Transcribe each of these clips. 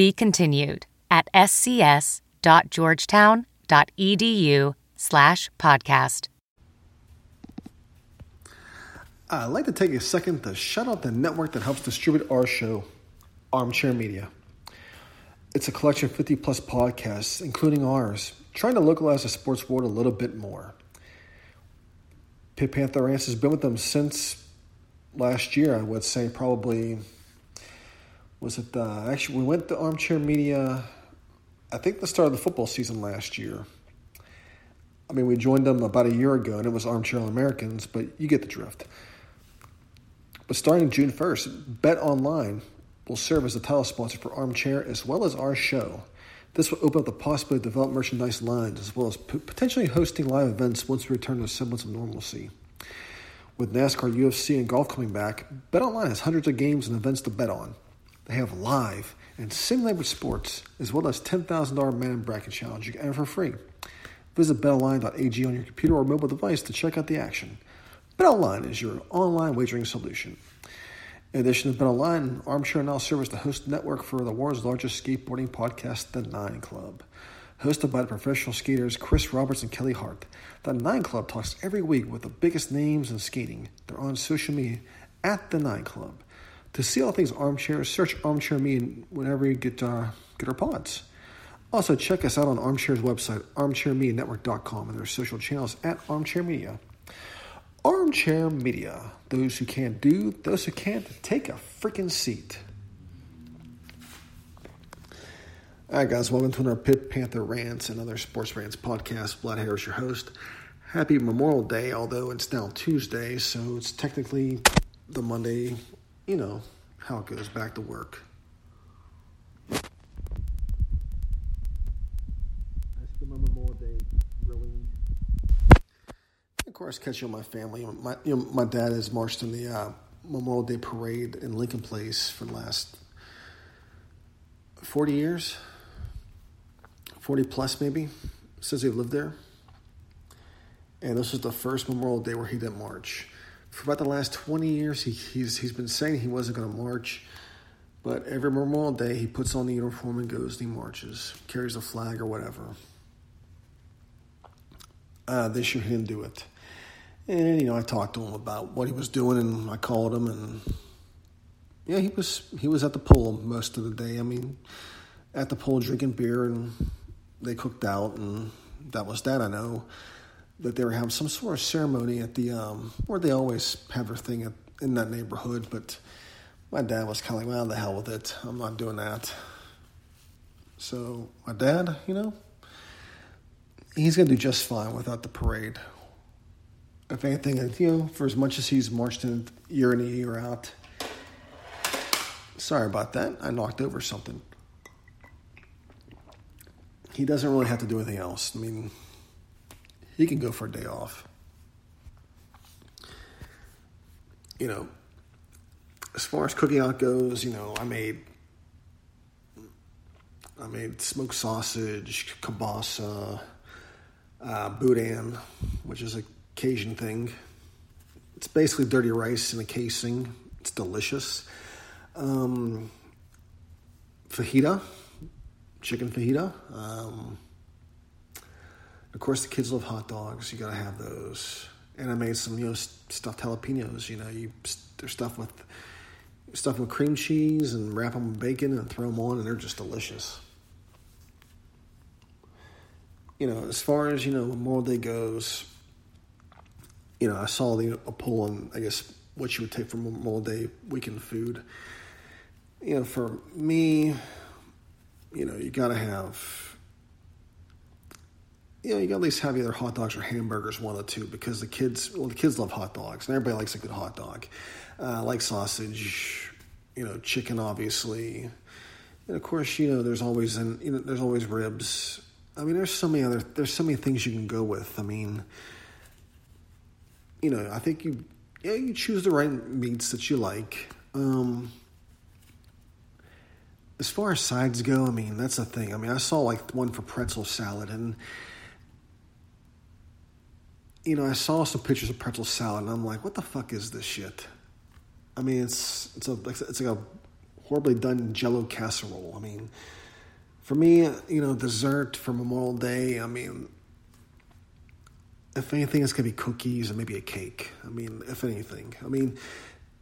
Be continued at scs.georgetown.edu slash podcast. I'd like to take a second to shout out the network that helps distribute our show, Armchair Media. It's a collection of 50 plus podcasts, including ours, trying to localize the sports world a little bit more. Pitt Panther Rants has been with them since last year, I would say, probably. Was it actually? We went to Armchair Media, I think the start of the football season last year. I mean, we joined them about a year ago, and it was Armchair Americans, but you get the drift. But starting June 1st, BetOnline will serve as the title sponsor for Armchair as well as our show. This will open up the possibility to develop merchandise lines as well as potentially hosting live events once we return to a semblance of normalcy. With NASCAR, UFC, and golf coming back, BetOnline has hundreds of games and events to bet on. They have live and simulated sports as well as $10,000 man bracket challenge you can enter for free. Visit betonline.ag on your computer or mobile device to check out the action. BetOnline is your online wagering solution. In addition to BetOnline, Armchair now serves the host network for the world's largest skateboarding podcast, The Nine Club. Hosted by the professional skaters Chris Roberts and Kelly Hart, The Nine Club talks every week with the biggest names in skating. They're on social media at The Nine Club. To see all things armchair, search Armchair Me whenever you get, uh, get our pods. Also, check us out on Armchair's website, armchairmedianetwork.com, and their social channels at Armchair Media. Armchair Media. Those who can't do, those who can't take a freaking seat. All right, guys, welcome to another Pitt Panther Rants and other sports rants podcast. Vlad Harris, your host. Happy Memorial Day, although it's now Tuesday, so it's technically the Monday, you know, how it goes back to work. I spent my Memorial Day grilling of course, catching up my family. My you know, my dad has marched in the uh, Memorial Day parade in Lincoln Place for the last forty years, forty plus maybe, since they've lived there. And this was the first Memorial Day where he didn't march. For about the last twenty years, he, he's he's been saying he wasn't going to march, but every Memorial Day he puts on the uniform and goes and he marches, carries a flag or whatever. Uh, this year he didn't do it. And you know, I talked to him about what he was doing, and I called him, and yeah, he was he was at the pool most of the day. I mean, at the pool drinking beer, and they cooked out, and that was that. I know that they were having some sort of ceremony at the um, where they always have their thing at, in that neighborhood, but my dad was kind of like, "Well, the hell with it. I'm not doing that." So my dad, you know, he's gonna do just fine without the parade if anything, you know, for as much as he's marched in year in and year out. Sorry about that. I knocked over something. He doesn't really have to do anything else. I mean, he can go for a day off. You know, as far as cooking out goes, you know, I made I made smoked sausage, kielbasa, uh, boudin, which is a Cajun thing. It's basically dirty rice in a casing. It's delicious. Um, fajita, chicken fajita. Um, of course, the kids love hot dogs. You gotta have those. And I made some, you know, stuffed jalapenos. You know, you they're stuffed with stuff with cream cheese and wrap them with bacon and throw them on, and they're just delicious. You know, as far as you know, Memorial Day goes, you know, I saw the a poll on I guess what you would take for Memorial Day weekend food. You know, for me, you know, you gotta have you know, you at least have either hot dogs or hamburgers, one of the two, because the kids well the kids love hot dogs and everybody likes a good hot dog. Uh, like sausage, you know, chicken obviously. And of course, you know, there's always and you know, there's always ribs. I mean, there's so many other there's so many things you can go with. I mean, you know, I think you yeah you choose the right meats that you like. Um, as far as sides go, I mean, that's the thing. I mean, I saw like one for pretzel salad, and you know, I saw some pictures of pretzel salad, and I'm like, what the fuck is this shit? I mean, it's it's a it's like a horribly done Jello casserole. I mean, for me, you know, dessert for Memorial Day. I mean, if anything, it's gonna be cookies and maybe a cake. I mean, if anything, I mean,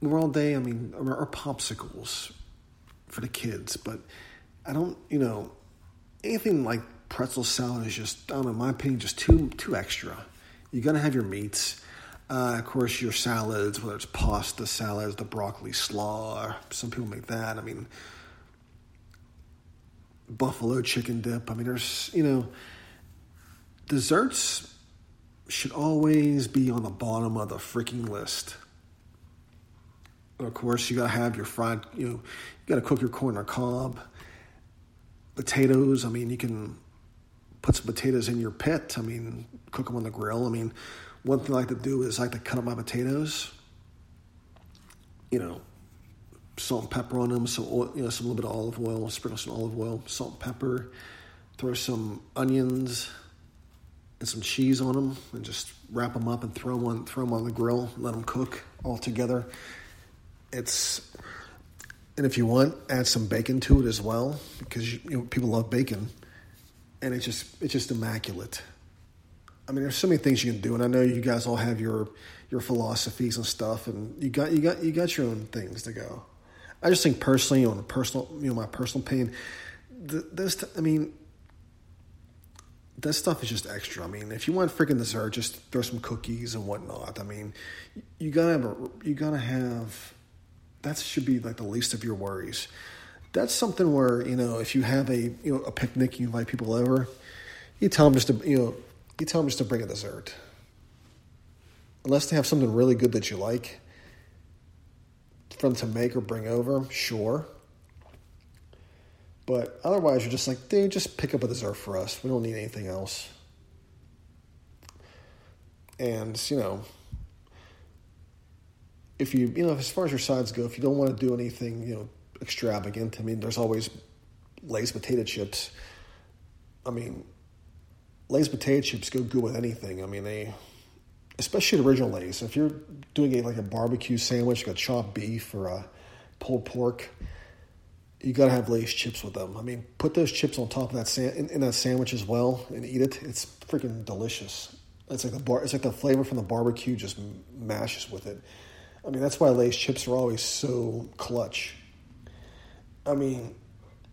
Memorial Day. I mean, or, popsicles for the kids, but I don't, you know, anything like pretzel salad is just, I don't know, in my opinion, just too too extra. You're gonna have your meats, uh, of course, your salads, whether it's pasta salads, the broccoli slaw. Some people make that. I mean, buffalo chicken dip. I mean, there's you know, desserts should always be on the bottom of the freaking list. Of course, you gotta have your fried, you know, you gotta cook your corn on cob. Potatoes, I mean, you can put some potatoes in your pit. I mean, cook them on the grill. I mean, one thing I like to do is I like to cut up my potatoes. You know, salt and pepper on them, some oil, you know, some little bit of olive oil, sprinkle some olive oil, salt and pepper, throw some onions and some cheese on them, and just wrap them up and throw them on throw them on the grill. Let them cook all together it's and if you want, add some bacon to it as well because you, know, people love bacon, and it's just it's just immaculate. I mean, there's so many things you can do, and I know you guys all have your your philosophies and stuff, and you got you got you got your own things to go. I just think personally, on a personal, you know, my personal opinion, this I mean, that stuff is just extra. I mean, if you want freaking dessert, just throw some cookies and whatnot. I mean, you gotta have a, you gotta have that should be like the least of your worries. That's something where you know if you have a you know a picnic, you invite people over, you tell them just to you know you tell them just to bring a dessert. Unless they have something really good that you like for them to make or bring over, sure. But otherwise, you're just like, dude, just pick up a dessert for us. We don't need anything else. And, you know, if you you know as far as your sides go, if you don't want to do anything you know extravagant, I mean, there's always Lay's potato chips. I mean, Lay's potato chips go good with anything. I mean, they especially the original Lay's. If you're doing a, like a barbecue sandwich, got chopped beef or a pulled pork, you got to have Lay's chips with them. I mean, put those chips on top of that in, in, that sandwich as well and eat it. It's freaking delicious. It's like the bar. It's like the flavor from the barbecue just mashes with it. I mean, that's why Lay's chips are always so clutch. I mean,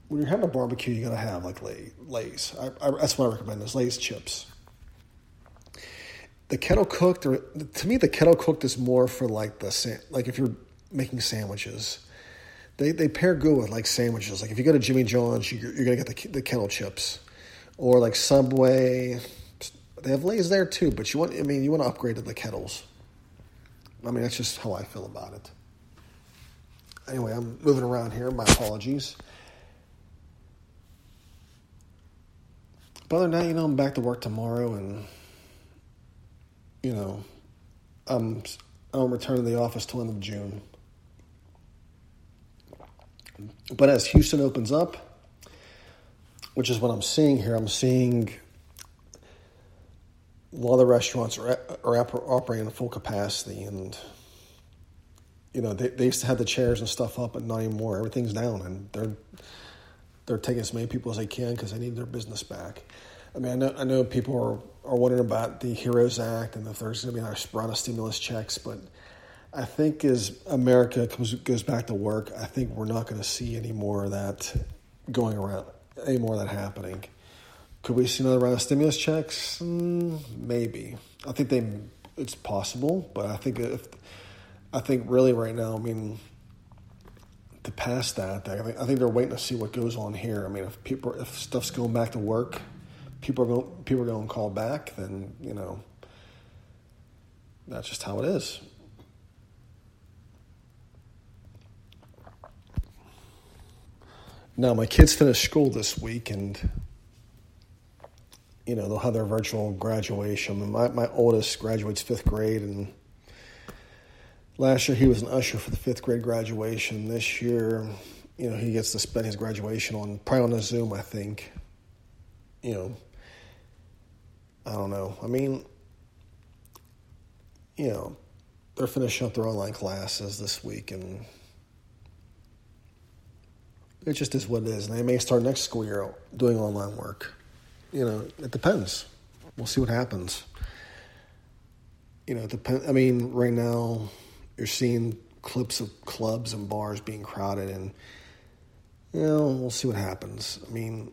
when you're having a barbecue, you gotta have like Lay, Lay's. I, I, that's what I recommend is Lay's chips. The kettle cooked, or to me, the kettle cooked is more for like the like if you're making sandwiches. They they pair good with like sandwiches. Like if you go to Jimmy John's, you're, you're gonna get the the kettle chips, or like Subway. They have Lay's there too, but you want I mean you want to upgrade to the kettles. I mean, that's just how I feel about it. Anyway, I'm moving around here. My apologies. But other than that, you know, I'm back to work tomorrow, and you know, I'm I don't return to the office till end of June. But as Houston opens up, which is what I'm seeing here, I'm seeing a lot of the restaurants are, are operating at full capacity and you know they, they used to have the chairs and stuff up but not anymore everything's down and they're they're taking as many people as they can because they need their business back i mean i know, I know people are, are wondering about the heroes act and if there's going to be another round of stimulus checks but i think as america comes goes back to work i think we're not going to see any more of that going around any more of that happening could we see another round of stimulus checks? Mm, maybe. I think they. It's possible, but I think if I think really right now, I mean, to pass that, I think, I think they're waiting to see what goes on here. I mean, if people, if stuff's going back to work, people are going, people are going to call back. Then you know, that's just how it is. Now, my kids finished school this week, and you know they'll have their virtual graduation. My my oldest graduates fifth grade, and last year he was an usher for the fifth grade graduation. This year, you know, he gets to spend his graduation on probably on a Zoom. I think. You know, I don't know. I mean, you know, they're finishing up their online classes this week, and it just is what it is. And they may start next school year doing online work. You know, it depends. We'll see what happens. You know, it depend. I mean, right now you're seeing clips of clubs and bars being crowded, and you know, we'll see what happens. I mean,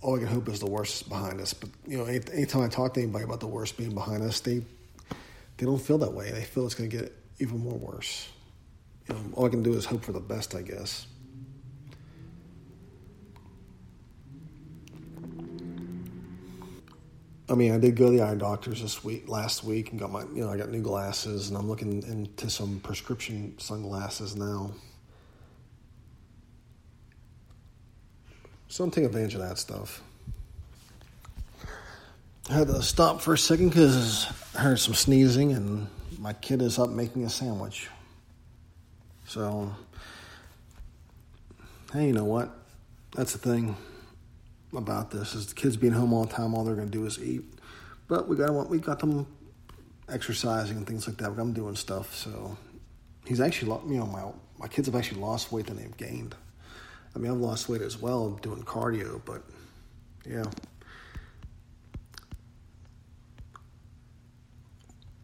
all I can hope is the worst is behind us. But you know, anytime I talk to anybody about the worst being behind us, they they don't feel that way. They feel it's going to get even more worse. You know, all I can do is hope for the best, I guess. I mean, I did go to the eye doctors this week, last week, and got my, you know, I got new glasses, and I'm looking into some prescription sunglasses now. So I'm taking advantage of that stuff. I had to stop for a second because I heard some sneezing, and my kid is up making a sandwich. So, hey, you know what? That's the thing about this is the kids being home all the time. All they're going to do is eat. But we got we got them exercising and things like that. I'm doing stuff. So he's actually you know my my kids have actually lost weight than they've gained. I mean I've lost weight as well doing cardio, but yeah.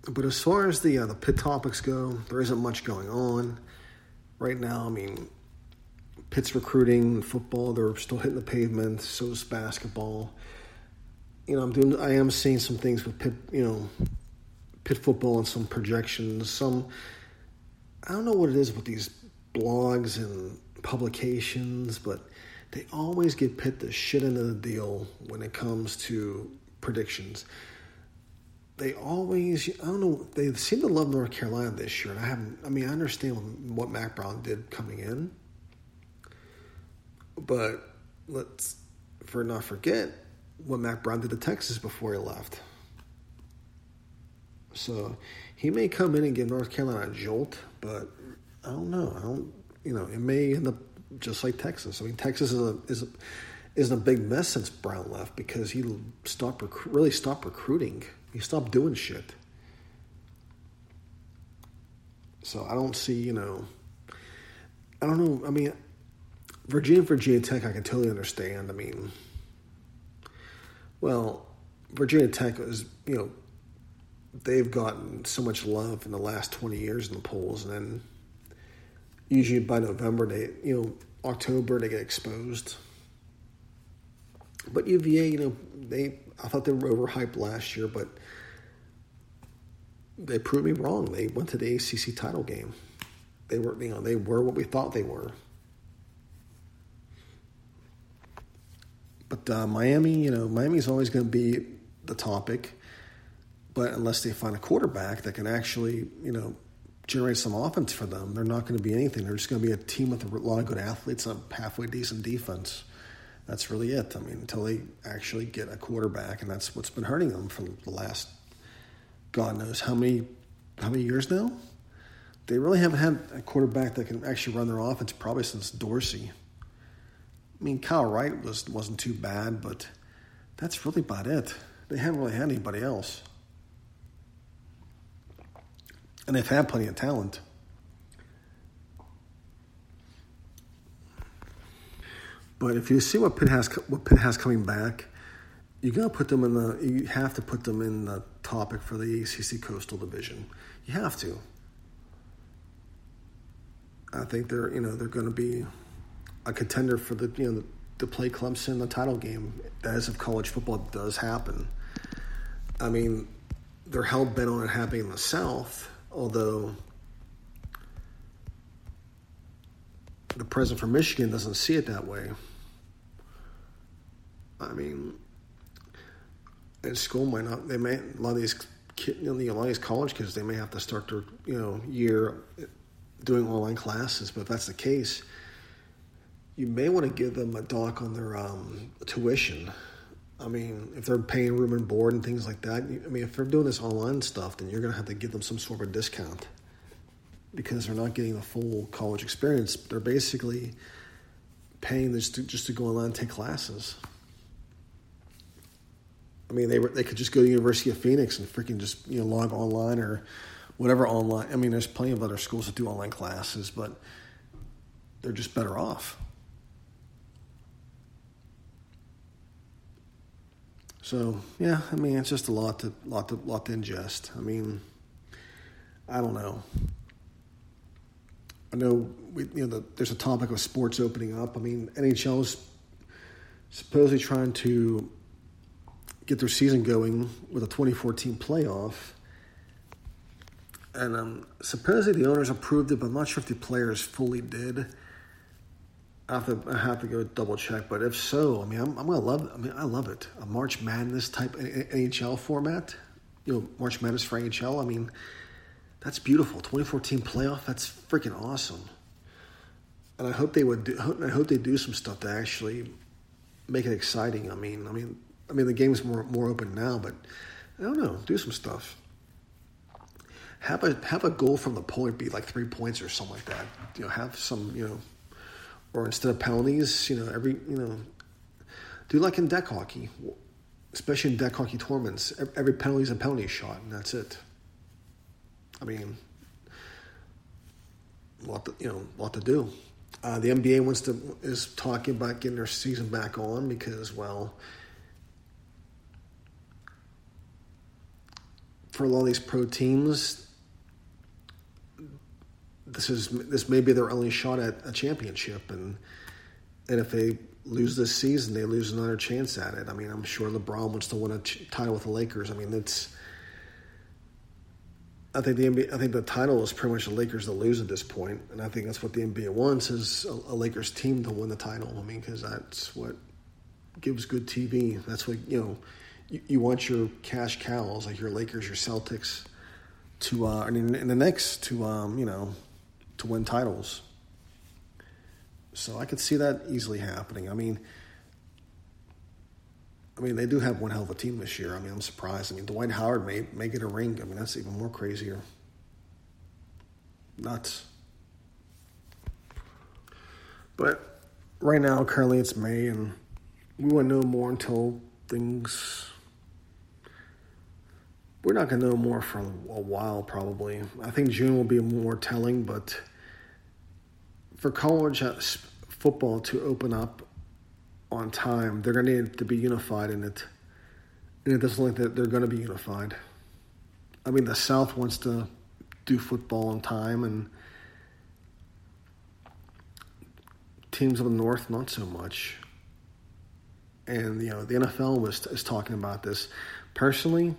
But as far as the uh, the Pitt topics go, there isn't much going on right now. I mean, Pitt's recruiting football; they're still hitting the pavement. So is basketball. You know, I'm doing. I am seeing some things with Pitt. You know, Pitt football and some projections. Some I don't know what it is with these blogs and publications, but they always get Pitt the shit into the deal when it comes to predictions. They always, I don't know, they seem to love North Carolina this year. And I haven't, I mean, I understand what Mack Brown did coming in, but let's for not forget what Mack Brown did to Texas before he left. So he may come in and give North Carolina a jolt, but I don't know. I don't, you know, it may end up just like Texas. I mean, Texas is a, is a, is a big mess since Brown left because he stopped rec- really stopped recruiting. He stopped doing shit. So I don't see, you know, I don't know. I mean, Virginia, Virginia Tech, I can totally understand. I mean, well, Virginia Tech is, you know, they've gotten so much love in the last 20 years in the polls, and then usually by November, they, you know, October, they get exposed. But UVA, you know, they, I thought they were overhyped last year, but they proved me wrong. They went to the ACC title game. They were, you know, they were what we thought they were. But uh, Miami, you know, Miami's always going to be the topic. But unless they find a quarterback that can actually, you know, generate some offense for them, they're not going to be anything. They're just going to be a team with a lot of good athletes and a halfway decent defense. That's really it. I mean, until they actually get a quarterback, and that's what's been hurting them for the last, God knows how many, how many years now. They really haven't had a quarterback that can actually run their offense probably since Dorsey. I mean, Kyle Wright was wasn't too bad, but that's really about it. They haven't really had anybody else, and they've had plenty of talent. But if you see what Pitt has, what Pitt has coming back, you gotta put them in the. You have to put them in the topic for the ACC Coastal Division. You have to. I think they're you know they're going to be a contender for the you know to play Clemson in the title game, as if college football does happen. I mean, they're hell bent on it happening in the South, although the president for Michigan doesn't see it that way. I mean, in school might not. They may a lot of these kid, you know, a lot of these college kids they may have to start their you know year doing online classes. But if that's the case, you may want to give them a dock on their um, tuition. I mean, if they're paying room and board and things like that, I mean, if they're doing this online stuff, then you're going to have to give them some sort of discount because they're not getting the full college experience. They're basically paying just to, just to go online and take classes. I mean, they were, they could just go to University of Phoenix and freaking just you know log online or whatever online. I mean, there's plenty of other schools that do online classes, but they're just better off. So yeah, I mean, it's just a lot to lot to lot to ingest. I mean, I don't know. I know we, you know the, there's a topic of sports opening up. I mean, NHL is supposedly trying to get their season going with a 2014 playoff, and um, supposedly the owners approved it, but I'm not sure if the players fully did. I have to I have to go double check, but if so, I mean, I'm, I'm gonna love. I mean, I love it. A March Madness type NHL format, you know, March Madness for NHL. I mean, that's beautiful. 2014 playoff. That's freaking awesome. And I hope they would. Do, I hope they do some stuff to actually make it exciting. I mean, I mean, I mean, the game's more more open now, but I don't know. Do some stuff. Have a have a goal from the point be like three points or something like that. You know, have some you know or instead of penalties, you know, every you know, do like in deck hockey, especially in deck hockey tournaments. Every penalty is a penalty shot, and that's it. I mean, lot to, you know, lot to do. Uh, the NBA wants to is talking about getting their season back on because, well, for a lot of these pro teams, this is this may be their only shot at a championship, and and if they lose this season, they lose another chance at it. I mean, I'm sure LeBron wants to win a title with the Lakers. I mean, it's. I think the NBA, I think the title is pretty much the Lakers to lose at this point, and I think that's what the NBA wants is a, a Lakers team to win the title. I mean, because that's what gives good TV. That's what you know. You, you want your cash cows like your Lakers, your Celtics, to uh, I mean, in the Knicks to um, you know to win titles. So I could see that easily happening. I mean, I mean, they do have one hell of a team this year. I mean, I'm surprised. I mean, Dwight Howard may, may get a ring. I mean, that's even more crazier. Nuts. But right now, currently it's May, and we won't know more until things. We're not going to know more for a while, probably. I think June will be more telling, but for college uh, football to open up on time, they're going to need to be unified in it. And it doesn't look that they're going to be unified. I mean, the South wants to do football on time, and teams of the North not so much. And you know, the NFL was is talking about this. Personally,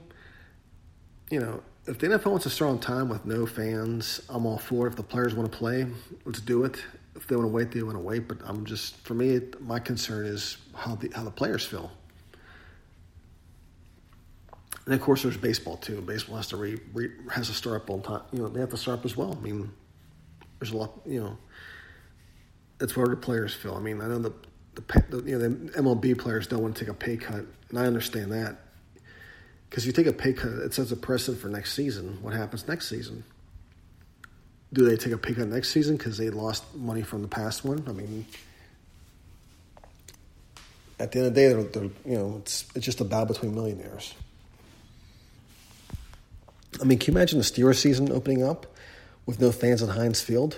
you know, if the NFL wants to start on time with no fans, I'm all for it. If the players want to play, let's do it. If they want to wait, they want to wait. But I'm just, for me, my concern is how the how the players feel. And of course, there's baseball too. Baseball has to re, re, has to start up on time. You know, they have to start up as well. I mean, there's a lot. You know, it's where the players feel. I mean, I know the the, the you know the MLB players don't want to take a pay cut, and I understand that because you take a pay cut, it sets a precedent for next season. What happens next season? Do they take a pay cut next season because they lost money from the past one? I mean, at the end of the day, they're, they're, you know, it's it's just a battle between millionaires. I mean, can you imagine the Steelers season opening up with no fans at Heinz Field?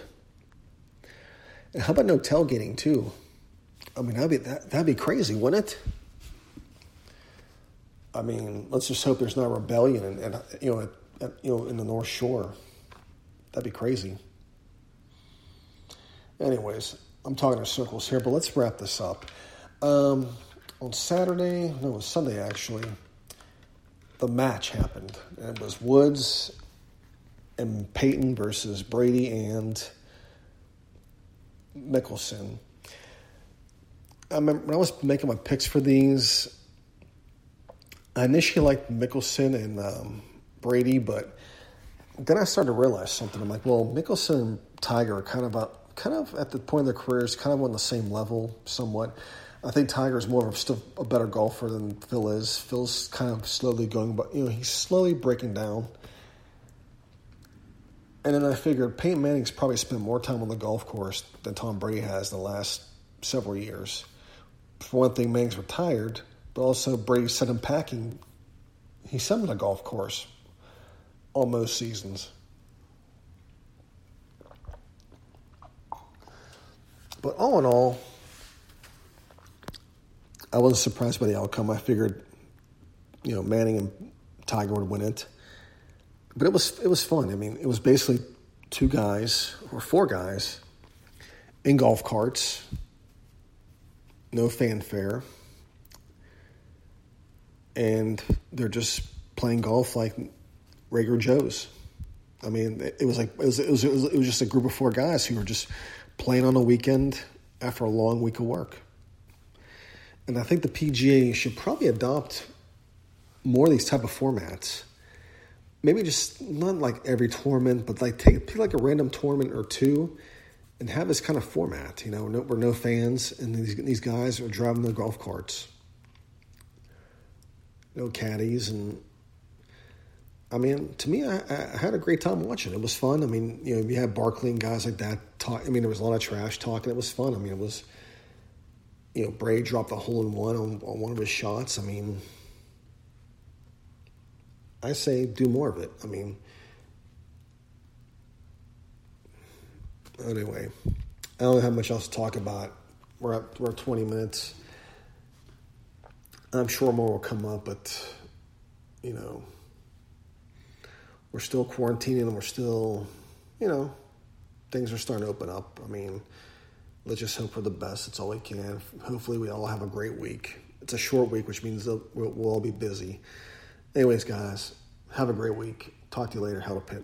And how about no tailgating too? I mean, that'd be that, that'd be crazy, wouldn't it? I mean, let's just hope there's not rebellion and, and you know, at, at, you know, in the North Shore. That'd be crazy. Anyways, I'm talking in circles here, but let's wrap this up. Um, on Saturday, no, it was Sunday actually. The match happened, and it was Woods and Peyton versus Brady and Mickelson. I remember when I was making my picks for these, I initially liked Mickelson and um, Brady, but then I started to realize something. I'm like, well, Mickelson and Tiger are kind of about kind of at the point of their careers, kind of on the same level, somewhat. I think Tiger is more of a, still a better golfer than Phil is. Phil's kind of slowly going, but you know he's slowly breaking down. And then I figured Peyton Manning's probably spent more time on the golf course than Tom Brady has the last several years. For one thing, Manning's retired, but also Brady sent him packing. He sent him the golf course on most seasons. But all in all, I wasn't surprised by the outcome. I figured, you know, Manning and Tiger would win it but it was it was fun. I mean, it was basically two guys or four guys in golf carts, no fanfare, and they're just playing golf like regular Joes. I mean, it was like it was, it was it was it was just a group of four guys who were just playing on a weekend after a long week of work. And I think the PGA should probably adopt more of these type of formats maybe just not like every tournament, but like take pick like a random tournament or two, and have this kind of format. You know, no, we're no fans, and these these guys are driving their golf carts, no caddies, and I mean, to me, I, I, had a great time watching. It was fun. I mean, you know, you had Barkley and guys like that talk. I mean, there was a lot of trash talking. It was fun. I mean, it was, you know, Bray dropped a hole in one on, on one of his shots. I mean. I say do more of it. I mean, anyway, I don't know how much else to talk about. We're at we're at 20 minutes. I'm sure more will come up, but you know, we're still quarantining and we're still, you know, things are starting to open up. I mean, let's just hope for the best. It's all we can. Hopefully, we all have a great week. It's a short week, which means we'll, we'll all be busy. Anyways, guys, have a great week. Talk to you later. Hell to Pitt.